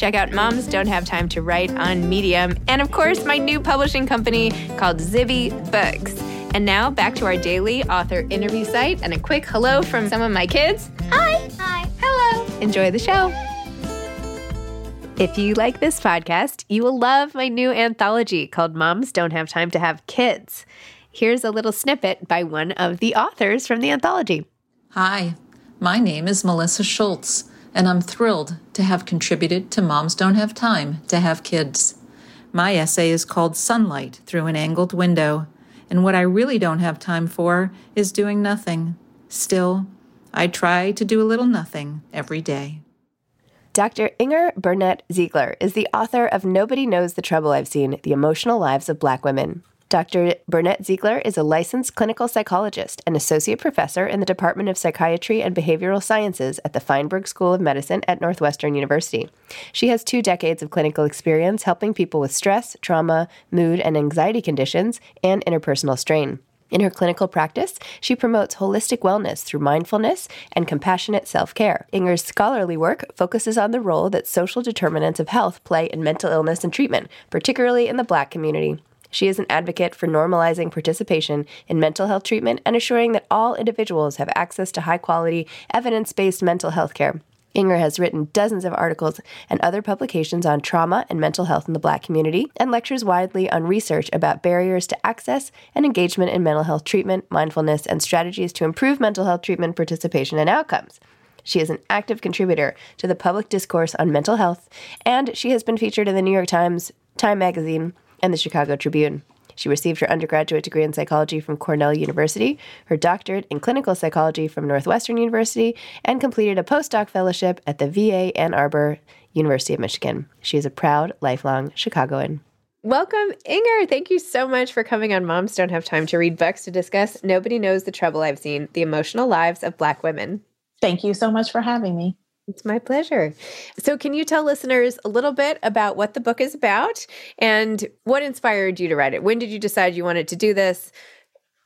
Check out Moms Don't Have Time to Write on Medium. And of course, my new publishing company called Zibby Books. And now back to our daily author interview site and a quick hello from some of my kids. Hi. Hi. Hello. Enjoy the show. If you like this podcast, you will love my new anthology called Moms Don't Have Time to Have Kids. Here's a little snippet by one of the authors from the anthology. Hi, my name is Melissa Schultz, and I'm thrilled to have contributed to Moms Don't Have Time to Have Kids. My essay is called Sunlight Through an Angled Window, and what I really don't have time for is doing nothing. Still, I try to do a little nothing every day. Dr. Inger Burnett Zeigler is the author of Nobody Knows the Trouble I've Seen The Emotional Lives of Black Women. Dr. Burnett Zeigler is a licensed clinical psychologist and associate professor in the Department of Psychiatry and Behavioral Sciences at the Feinberg School of Medicine at Northwestern University. She has two decades of clinical experience helping people with stress, trauma, mood, and anxiety conditions, and interpersonal strain. In her clinical practice, she promotes holistic wellness through mindfulness and compassionate self care. Inger's scholarly work focuses on the role that social determinants of health play in mental illness and treatment, particularly in the Black community. She is an advocate for normalizing participation in mental health treatment and assuring that all individuals have access to high quality, evidence based mental health care. Inger has written dozens of articles and other publications on trauma and mental health in the Black community and lectures widely on research about barriers to access and engagement in mental health treatment, mindfulness, and strategies to improve mental health treatment participation and outcomes. She is an active contributor to the public discourse on mental health, and she has been featured in the New York Times, Time Magazine, and the Chicago Tribune. She received her undergraduate degree in psychology from Cornell University, her doctorate in clinical psychology from Northwestern University, and completed a postdoc fellowship at the VA Ann Arbor University of Michigan. She is a proud, lifelong Chicagoan. Welcome, Inger. Thank you so much for coming on Moms Don't Have Time to Read Books to discuss Nobody Knows the Trouble I've Seen The Emotional Lives of Black Women. Thank you so much for having me. It's my pleasure. So, can you tell listeners a little bit about what the book is about and what inspired you to write it? When did you decide you wanted to do this?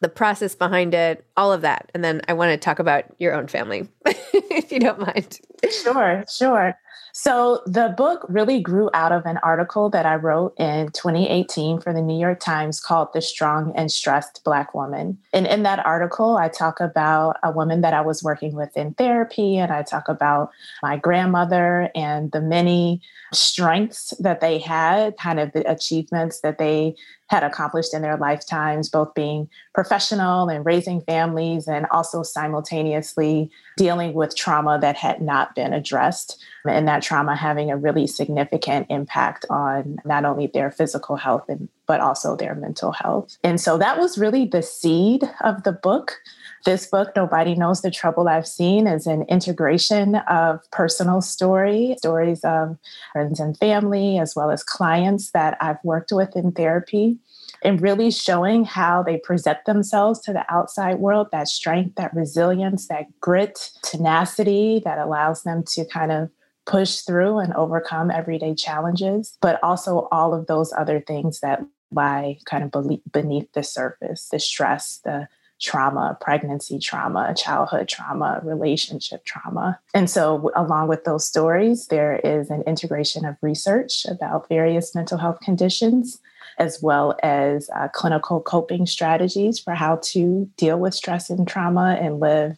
The process behind it, all of that. And then I want to talk about your own family, if you don't mind. Sure, sure. So the book really grew out of an article that I wrote in 2018 for the New York Times called The Strong and Stressed Black Woman. And in that article, I talk about a woman that I was working with in therapy, and I talk about my grandmother and the many strengths that they had, kind of the achievements that they had accomplished in their lifetimes, both being professional and raising families, and also simultaneously dealing with trauma that had not been addressed, and that trauma having a really significant impact on not only their physical health, and, but also their mental health. And so that was really the seed of the book. This book, Nobody Knows the Trouble I've Seen, is an integration of personal story, stories of friends and family, as well as clients that I've worked with in therapy, and really showing how they present themselves to the outside world that strength, that resilience, that grit, tenacity that allows them to kind of push through and overcome everyday challenges, but also all of those other things that lie kind of beneath the surface the stress, the trauma, pregnancy trauma, childhood trauma, relationship trauma. And so, along with those stories, there is an integration of research about various mental health conditions, as well as uh, clinical coping strategies for how to deal with stress and trauma and live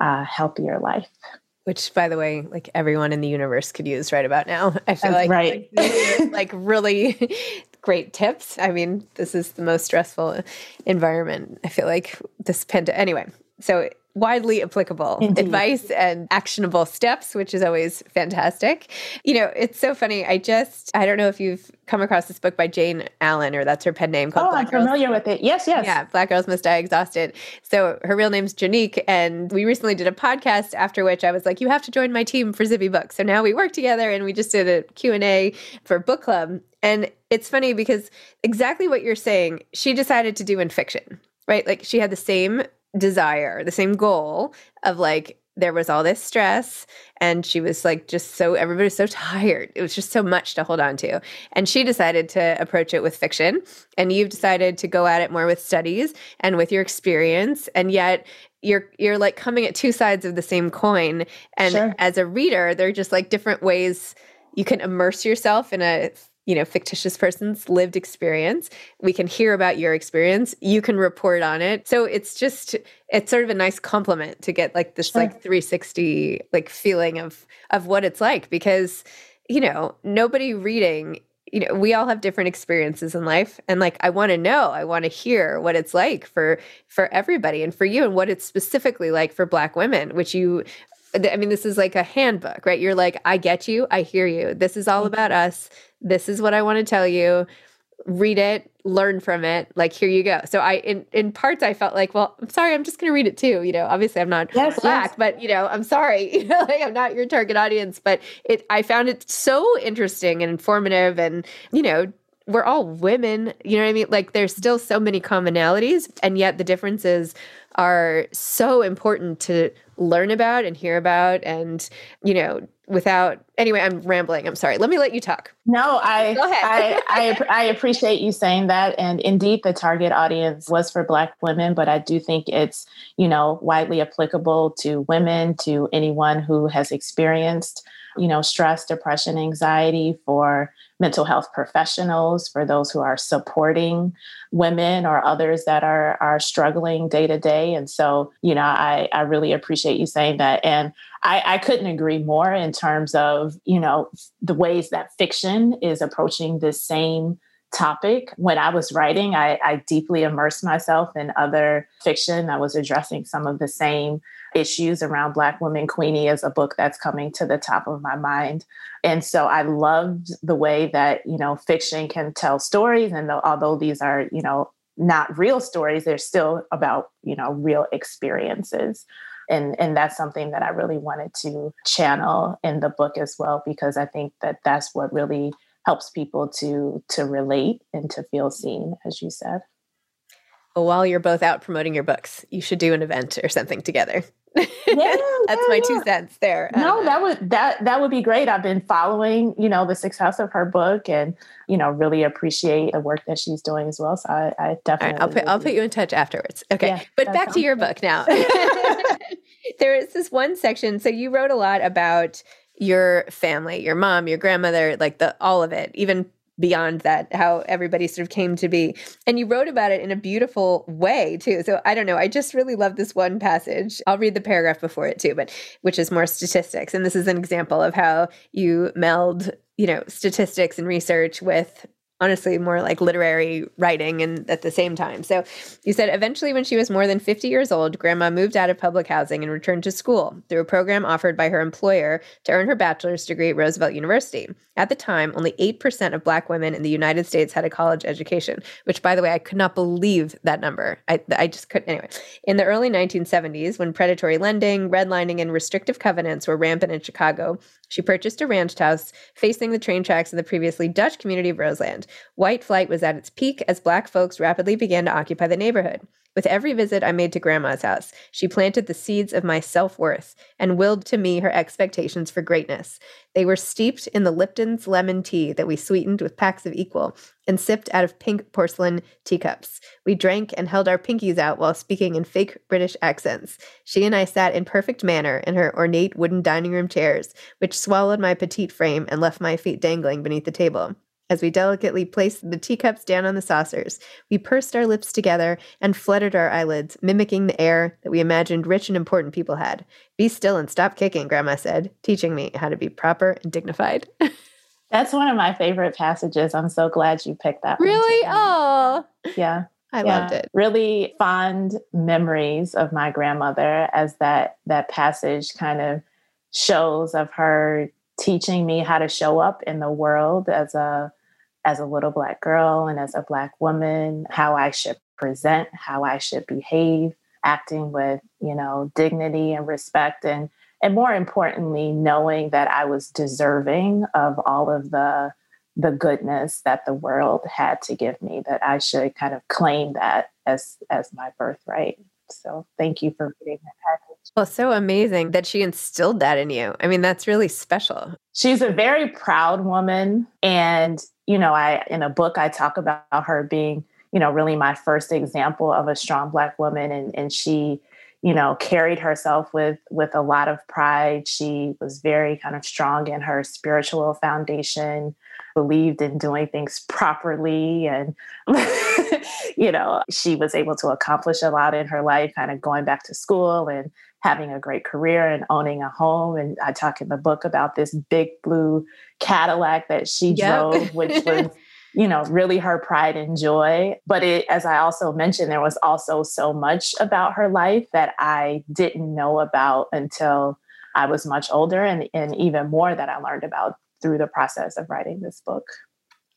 a healthier life which by the way like everyone in the universe could use right about now i feel That's like right like, like really great tips. I mean, this is the most stressful environment. I feel like this pandemic. Anyway, so widely applicable Indeed. advice and actionable steps, which is always fantastic. You know, it's so funny. I just, I don't know if you've come across this book by Jayne Allen, or that's her pen name called. Oh, Black I'm Girls. familiar with it. Yes, yes. Yeah, Black Girls Must Die Exhausted. So her real name's Janique, and we recently did a podcast after which I was like, you have to join my team for Zibby Books. So now we work together, and we just did a Q&A for book club. And it's funny because exactly what you're saying, she decided to do in fiction, right? Like she had the same desire, the same goal of like, there was all this stress and she was like just so everybody was so tired it was just so much to hold on to and she decided to approach it with fiction and you've decided to go at it more with studies and with your experience and yet you're you're like coming at two sides of the same coin and sure. as a reader they're just like different ways you can immerse yourself in a you know fictitious person's lived experience we can hear about your experience you can report on it so it's just it's sort of a nice compliment to get like this sure. like 360 like feeling of of what it's like because you know nobody reading you know we all have different experiences in life and like i want to know i want to hear what it's like for for everybody and for you and what it's specifically like for black women which you I mean, this is like a handbook, right? You're like, I get you. I hear you. This is all mm-hmm. about us. This is what I want to tell you. Read it, learn from it. Like, here you go. So I, in, in parts, I felt like, well, I'm sorry. I'm just going to read it too. You know, obviously I'm not yes, black, yes. but you know, I'm sorry. like I'm not your target audience, but it, I found it so interesting and informative and, you know, we're all women, you know what I mean? Like there's still so many commonalities and yet the differences are so important to learn about and hear about and you know without anyway i'm rambling i'm sorry. Let me let you talk. No i I, I, I appreciate you saying that and indeed the target audience was for black women but i do think it's you know widely applicable to women to anyone who has experienced you know stress depression anxiety for mental health professionals, for those who are supporting women or others that are are struggling day to day. And so, you know, I, I really appreciate you saying that. And I, I couldn't agree more in terms of, you know, the ways that fiction is approaching this same topic. When I was writing, I, I deeply immersed myself in other fiction. I was addressing some of the same issues around Black women. Queenie is a book that's coming to the top of my mind. And so I loved the way that, you know, fiction can tell stories. And although these are, you know, not real stories, they're still about, you know, real experiences. And, and that's something that I really wanted to channel in the book as well, because I think that that's what really helps people to to relate and to feel seen, as you said. Well, while you're both out promoting your books, you should do an event or something together. Yeah, that's yeah, my two cents there. No, uh, that would that that would be great. I've been following, you know, the success of her book, and you know, really appreciate the work that she's doing as well. So I, I definitely. Right, I'll put I'll put you in touch afterwards. Okay, yeah, but back to your good. book now. there is this one section. So you wrote a lot about your family, your mom, your grandmother, like the all of it, even beyond that, how everybody sort of came to be. And you wrote about it in a beautiful way too. So I don't know. I just really love this one passage. I'll read the paragraph before it too, but which is more statistics. And this is an example of how you meld, you know, statistics and research with honestly more like literary writing and at the same time. So you said eventually when she was more than 50 years old, grandma moved out of public housing and returned to school through a program offered by her employer to earn her bachelor's degree at Roosevelt University. At the time, only 8% of black women in the United States had a college education, which by the way, I could not believe that number. I, I just couldn't. Anyway, in the early 1970s, when predatory lending, redlining, and restrictive covenants were rampant in Chicago, she purchased a ranch house facing the train tracks in the previously Dutch community of Roseland. White flight was at its peak as black folks rapidly began to occupy the neighborhood. With every visit I made to Grandma's house, she planted the seeds of my self worth and willed to me her expectations for greatness. They were steeped in the Lipton's lemon tea that we sweetened with packs of equal and sipped out of pink porcelain teacups. We drank and held our pinkies out while speaking in fake British accents. She and I sat in perfect manner in her ornate wooden dining room chairs, which swallowed my petite frame and left my feet dangling beneath the table. As we delicately placed the teacups down on the saucers, we pursed our lips together and fluttered our eyelids, mimicking the air that we imagined rich and important people had. Be still and stop kicking, Grandma said, teaching me how to be proper and dignified. That's one of my favorite passages. I'm so glad you picked that. Really? Oh, yeah. I yeah. loved it. Really fond memories of my grandmother as that that passage kind of shows of her teaching me how to show up in the world as a as a little black girl and as a black woman, how I should present, how I should behave, acting with, you know, dignity and respect and and more importantly, knowing that I was deserving of all of the the goodness that the world had to give me, that I should kind of claim that as as my birthright. So thank you for reading that passage. Well, so amazing that she instilled that in you. I mean, that's really special. She's a very proud woman. And you know, I in a book I talk about her being, you know, really my first example of a strong black woman and and she you know carried herself with with a lot of pride. She was very kind of strong in her spiritual foundation believed in doing things properly and you know she was able to accomplish a lot in her life kind of going back to school and having a great career and owning a home. And i talk in the book about this big blue cadillac that she yep. drove which was you know really her pride and joy. But it as i also mentioned there was also so much about her life that i didn't know about until i was much older and, and even more that i learned about through the process of writing this book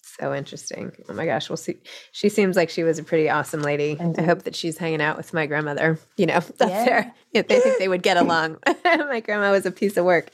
so interesting. Oh my gosh. We'll see. She seems like she was a pretty awesome lady. Indeed. I hope that she's hanging out with my grandmother. You know, up yeah. there. Yeah, they think they would get along. my grandma was a piece of work.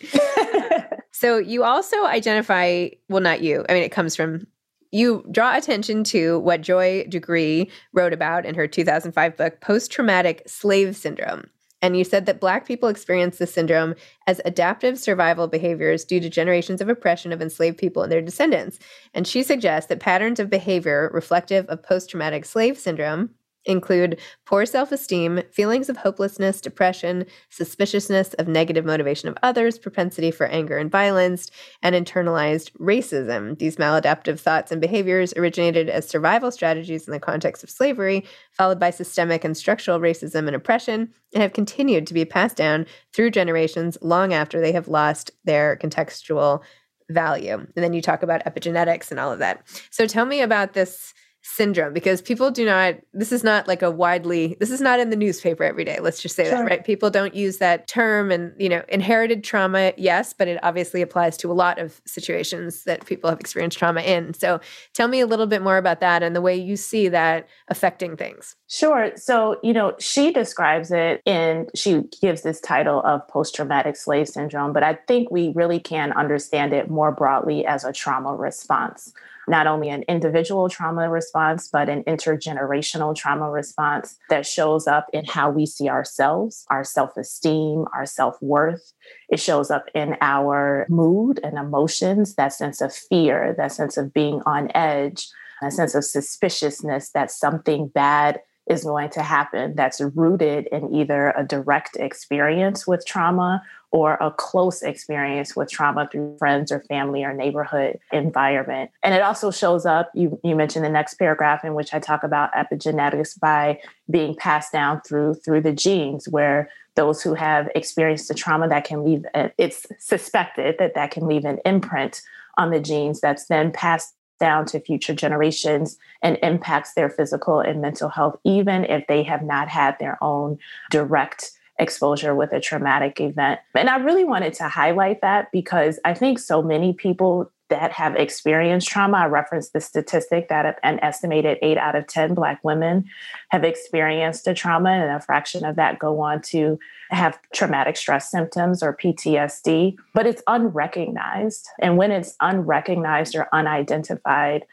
so you also identify, well, not you. I mean, it comes from you draw attention to what Joy DeGruy wrote about in her 2005 book, Post Traumatic Slave Syndrome. And you said that Black people experience this syndrome as adaptive survival behaviors due to generations of oppression of enslaved people and their descendants. And she suggests that patterns of behavior reflective of post traumatic slave syndrome include poor self esteem, feelings of hopelessness, depression, suspiciousness of negative motivation of others, propensity for anger and violence, and internalized racism. These maladaptive thoughts and behaviors originated as survival strategies in the context of slavery, followed by systemic and structural racism and oppression, and have continued to be passed down through generations long after they have lost their contextual value. And then you talk about epigenetics and all of that. So tell me about this syndrome because people do not this is not like a widely this is not in the newspaper every day let's just say sure. that right? People don't use that term and you know inherited trauma yes but it obviously applies to a lot of situations that people have experienced trauma in. So tell me a little bit more about that and the way you see that affecting things. Sure. So you know she describes it and she gives this title of post-traumatic slave syndrome but i think we really can understand it more broadly as a trauma response not only an individual trauma response, but an intergenerational trauma response that shows up in how we see ourselves, our self esteem, our self worth. It shows up in our mood and emotions, that sense of fear, that sense of being on edge, a sense of suspiciousness that something bad is going to happen that's rooted in either a direct experience with trauma or a close experience with trauma through friends or family or neighborhood environment. And it also shows up, you, you mentioned the next paragraph in which I talk about epigenetics by being passed down through through the genes where those who have experienced the trauma that can leave it's suspected that that can leave an imprint on the genes that's then passed down to future generations and impacts their physical and mental health even if they have not had their own direct exposure with a traumatic event. And I really wanted to highlight that because I think so many people that have experienced trauma, I referenced the statistic that an estimated eight out of 10 Black women have experienced a trauma, and a fraction of that go on to have traumatic stress symptoms or PTSD, but it's unrecognized. And when it's unrecognized or unidentified,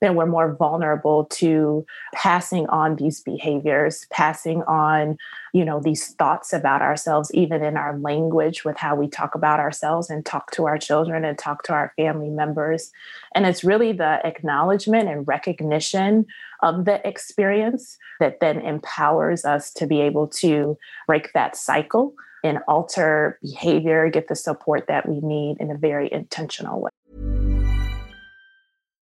then we're more vulnerable to passing on these behaviors, passing on, you know, these thoughts about ourselves, even in our language with how we talk about ourselves and talk to our children and talk to our family members. And it's really the acknowledgement and recognition of the experience that then empowers us to be able to break that cycle and alter behavior, get the support that we need in a very intentional way.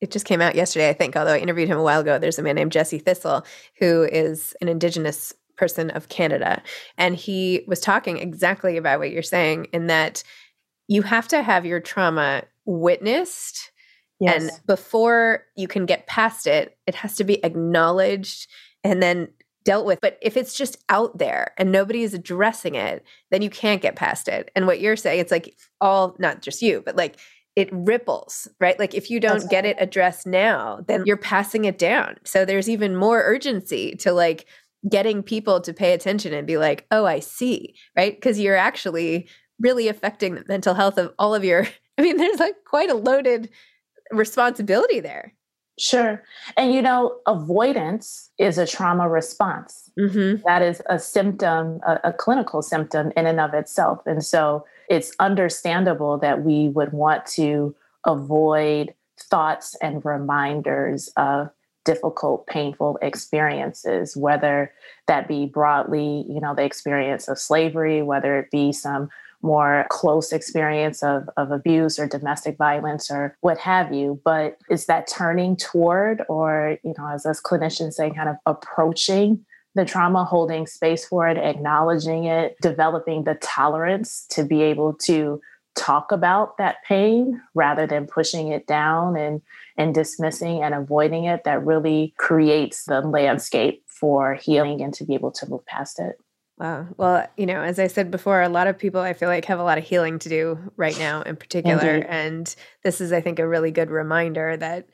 it just came out yesterday, I think, although I interviewed him a while ago. There's a man named Jesse Thistle who is an Indigenous person of Canada. And he was talking exactly about what you're saying, in that you have to have your trauma witnessed. Yes. And before you can get past it, it has to be acknowledged and then dealt with. But if it's just out there and nobody is addressing it, then you can't get past it. And what you're saying, it's like all, not just you, but like it ripples, right? Like if you don't get it addressed now, then you're passing it down. So there's even more urgency to like getting people to pay attention and be like, oh, I see, right? Because you're actually really affecting the mental health of all of your, I mean, there's like quite a loaded responsibility there. Sure. And you know, avoidance is a trauma response. Mm-hmm. That is a symptom, a, a, clinical symptom in and of itself. And so it's understandable that we would want to avoid thoughts and reminders of difficult, painful experiences, whether that be broadly, you know, the experience of slavery, whether it be some more close experience of, of abuse or domestic violence or what have you. But is that turning toward, or, you know, as us clinicians say, kind of approaching the trauma, holding space for it, acknowledging it, developing the tolerance to be able to talk about that pain rather than pushing it down and and dismissing and avoiding it that really creates the landscape for healing and to be able to move past it. Wow. Well, you know, as I said before, a lot of people I feel like have a lot of healing to do right now in particular. Indeed. And this is, I think, a really good reminder that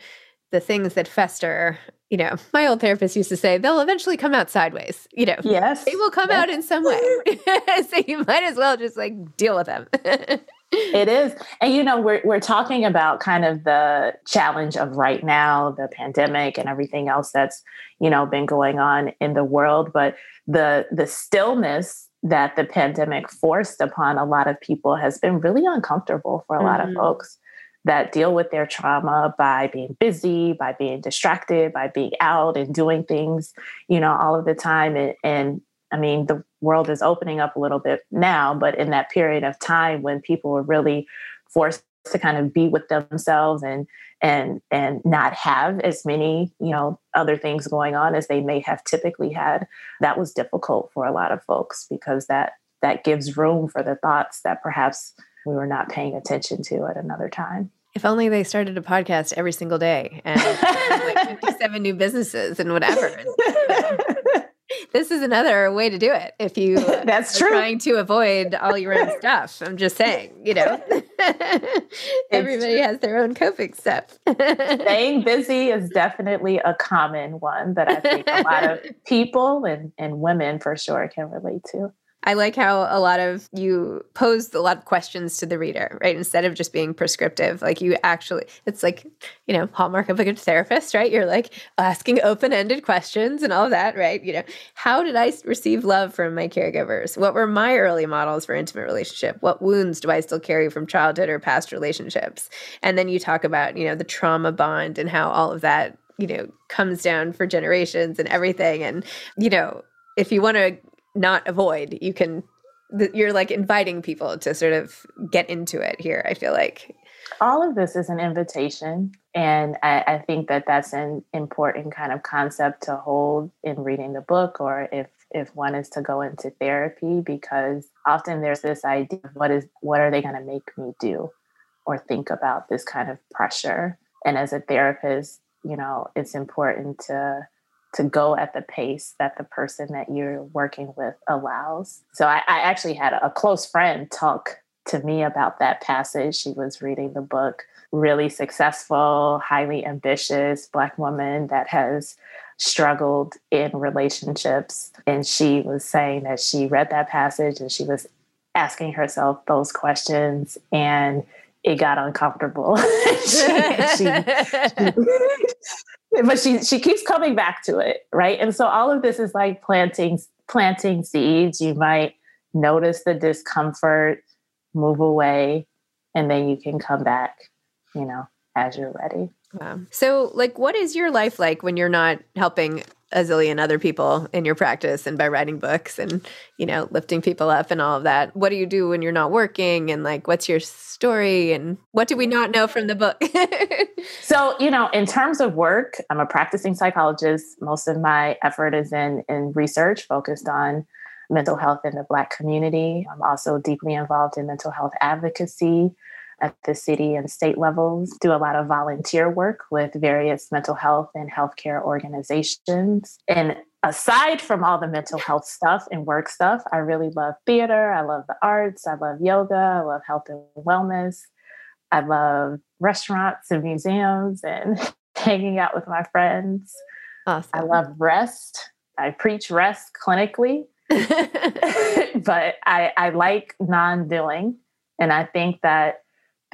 the things that fester, you know, my old therapist used to say, they'll eventually come out sideways. You know, yes. They will come yes. out in some way. so you might as well just like deal with them. it is. And you know, we're we're talking about kind of the challenge of right now, the pandemic and everything else that's, you know, been going on in the world, but the the stillness that the pandemic forced upon a lot of people has been really uncomfortable for a mm-hmm. lot of mm-hmm. folks that deal with their trauma by being busy, by being distracted, by being out and doing things, you know, all of the time. And, and I mean, the world is opening up a little bit now, but in that period of time when people were really forced to kind of be with themselves and and and not have as many you know other things going on as they may have typically had that was difficult for a lot of folks because that that gives room for the thoughts that perhaps we were not paying attention to at another time. If only they started a podcast every single day and like 57 new businesses and whatever. This is another way to do it if you uh, that's true. trying to avoid all your own stuff. I'm just saying you know? Everybody has their own coping stuff. Staying busy is definitely a common one that i think a lot of people and, and women for sure can relate to I like how a lot of you pose a lot of questions to the reader, right? Instead of just being prescriptive, like you actually, it's like, you know, hallmark of a good therapist, right? You're like asking open ended questions and all that, right? You know, how did I receive love from my caregivers? What were my early models for intimate relationship? What wounds do I still carry from childhood or past relationships? And then you talk about, you know, the trauma bond and how all of that, you know, comes down for generations and everything. And, you know, if you want to not avoid. You can you're like inviting people to sort of get into it here. I feel like all of this is an invitation, and I, I think that that's an important kind of concept to hold in reading the book, or if if one is to go into therapy, because often there's this idea of what is what are they going to make me do, or think about this kind of pressure. And as a therapist, you know, it's important to to go at the pace that the person that you're working with allows. So I, I actually had a close friend talk to me about that passage. She was reading the book, really successful, highly ambitious Black woman that has struggled in relationships. And she was saying that she read that passage and she was asking herself those questions and it got uncomfortable. she, she, but she she keeps coming back to it, right? And so all of this is like planting planting seeds. You might notice the discomfort, move away, and then you can come back, you know, as you're ready. Wow. So, like, what is your life like when you're not helping a zillion other people in your practice and by writing books and, you know, lifting people up and all of that? What do you do when you're not working? And, like, what's your story? And what do we not know from the book? so, you know, in terms of work, I'm a practicing psychologist. Most of my effort is in, in research focused on mental health in the Black community. I'm also deeply involved in mental health advocacy at the city and state levels, do a lot of volunteer work with various mental health and healthcare organizations. And aside from all the mental health stuff and work stuff, I really love theater. I love the arts. I love yoga. I love health and wellness. I love restaurants and museums and hanging out with my friends. Awesome. I love rest. I preach rest clinically, but I, I like non doing. And I think that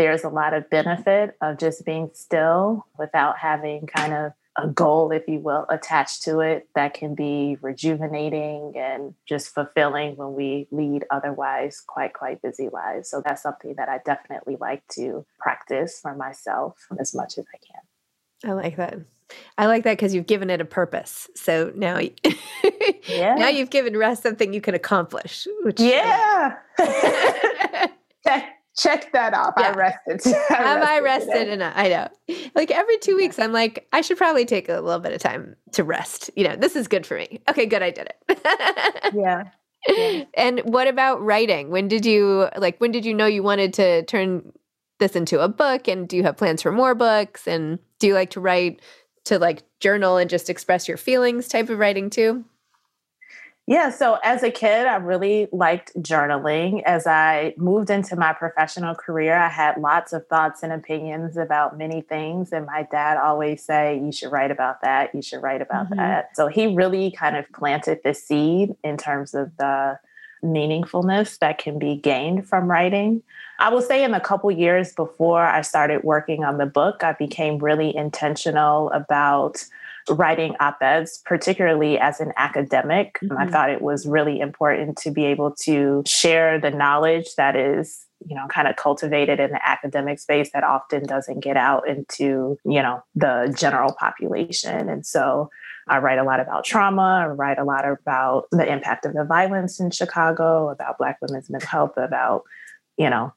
there's a lot of benefit of just being still without having kind of a goal, if you will, attached to it that can be rejuvenating and just fulfilling when we lead otherwise quite, quite busy lives. So that's something that I definitely like to practice for myself as much as I can. I like that. I like that because you've given it a purpose. So now, yeah. now you've given rest something you can accomplish. Which yeah. check that off. Yeah. I rested. I Have rested I rested enough? I know. Like every two weeks, I'm like, I should probably take a little bit of time to rest. You know, this is good for me. Okay, good. I did it. yeah. yeah. And what about writing? When did you like? When did you know you wanted to turn this into a book? And do you have plans for more books? And do you like to write to like journal and just express your feelings type of writing too? Yeah, so as a kid, I really liked journaling. As I moved into my professional career, I had lots of thoughts and opinions about many things. And my dad always say, you should write about that, you should write about mm-hmm. that. So he really kind of planted the seed in terms of the meaningfulness that can be gained from writing. I will say in the couple years before I started working on the book, I became really intentional about writing op eds, particularly as an academic. Mm-hmm. I thought it was really important to be able to share the knowledge that is you know kind of cultivated in the academic space that often doesn't get out into you know the general population and so i write a lot about trauma i write a lot about the impact of the violence in chicago about black women's mental health about you know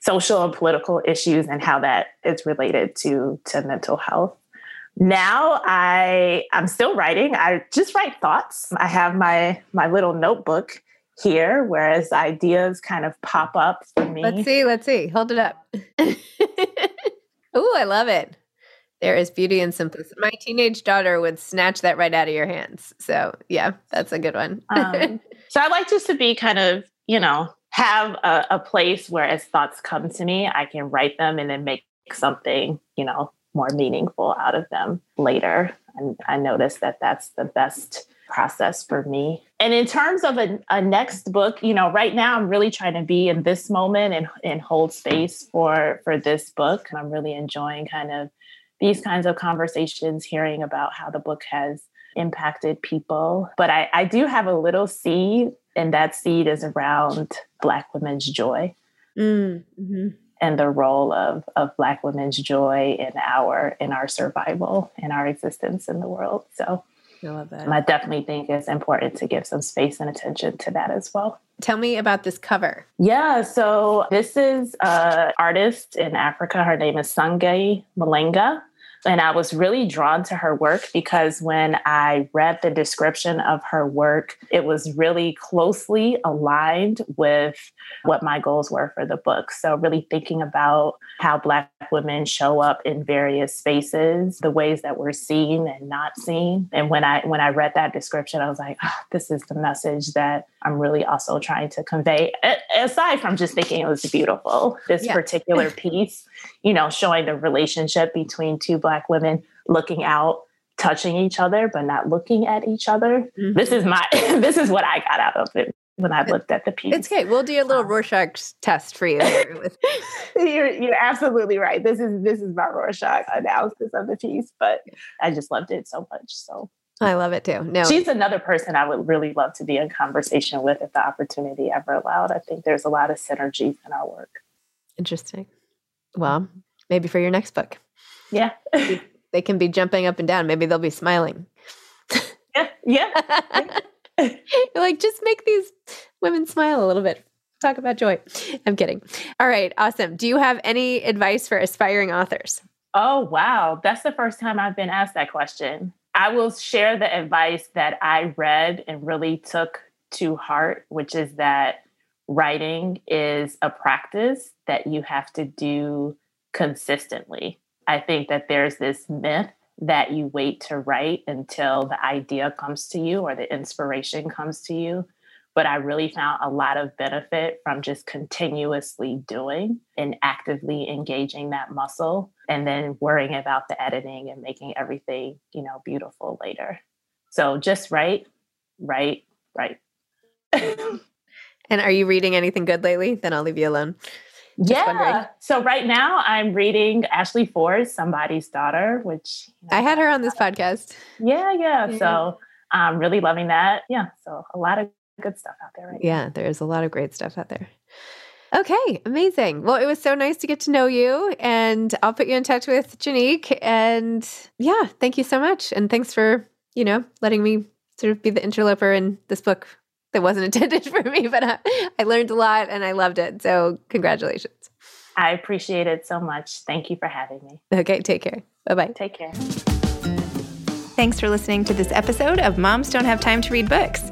social and political issues and how that is related to to mental health now i i'm still writing. I just write thoughts. I have my my little notebook here whereas ideas kind of pop up for me. Let's see let's see. Hold it up. Oh i love it. There is beauty in simplicity. My teenage daughter would snatch that right out of your hands. So yeah that's a good one. Um, so i like just to be kind of you know have a, a place where as thoughts come to me i can write them and then make something you know more meaningful out of them later. And I noticed that that's the best process for me. And in terms of a, a, next book, you know, right now I'm really trying to be in this moment and, and hold space for for this book. And I'm really enjoying kind of these kinds of conversations, hearing about how the book has impacted people. But I, I do have a little seed, and that seed is around Black women's joy. Mm, mm-hmm and the role of of black women's joy in our in our survival in our existence in the world so I love that. I definitely think it's important to give some space and attention to that as well. Tell me about this cover. Yeah, so this is an artist in Africa. Her name is Sungi Mlengeya. And I was really drawn to her work because when I read the description of her work, it was really closely aligned with what my goals were for the book. So, really thinking about how Black women show up in various spaces, the ways that we're seen and not seen. And when I when I read that description, I was like, oh, this is the message that I'm really also trying to convey. Aside from just thinking it was beautiful, this yeah. particular piece, you know, showing the relationship between two Black women looking out touching each other but not looking at each other. Mm-hmm. This is my this is what I got out of it when I looked at the piece. It's okay. We'll do a little um, Rorschach test for you. you're, you're absolutely right. This is this is my Rorschach analysis of the piece, but I just loved it so much. So I love it too. No, she's another person I would really love to be in conversation with if the opportunity ever allowed. I think there's a lot of synergies in our work. Interesting. Well, maybe for your next book. Yeah. they can be jumping up and down. Maybe they'll be smiling. Yeah. Yeah. like, just make these women smile a little bit. Talk about joy. I'm kidding. All right. Awesome. Do you have any advice for aspiring authors? Oh, wow. That's the first time I've been asked that question. I will share the advice that I read and really took to heart, which is that writing is a practice that you have to do consistently. I think that there's this myth that you wait to write until the idea comes to you or the inspiration comes to you. But I really found a lot of benefit from just continuously doing and actively engaging that muscle and then worrying about the editing and making everything, you know, beautiful later. So just write, write, write. and are you reading anything good lately? Then I'll leave you alone. Yeah. Wondering. So right now I'm reading Ashley Ford's Somebody's Daughter, which you know, I had her on this uh, podcast. Yeah, yeah. yeah. So I'm really loving that. Yeah. So a lot of good stuff out there right Yeah, now. there's a lot of great stuff out there. Okay, amazing. Well, it was so nice to get to know you, and I'll put you in touch with Janique. And yeah, thank you so much, and thanks for you know letting me sort of be the interloper in this book that wasn't intended for me, but I, I learned a lot and I loved it. So, congratulations. I appreciate it so much. Thank you for having me. Okay, take care. Bye bye. Take care. Thanks for listening to this episode of Moms Don't Have Time to Read Books.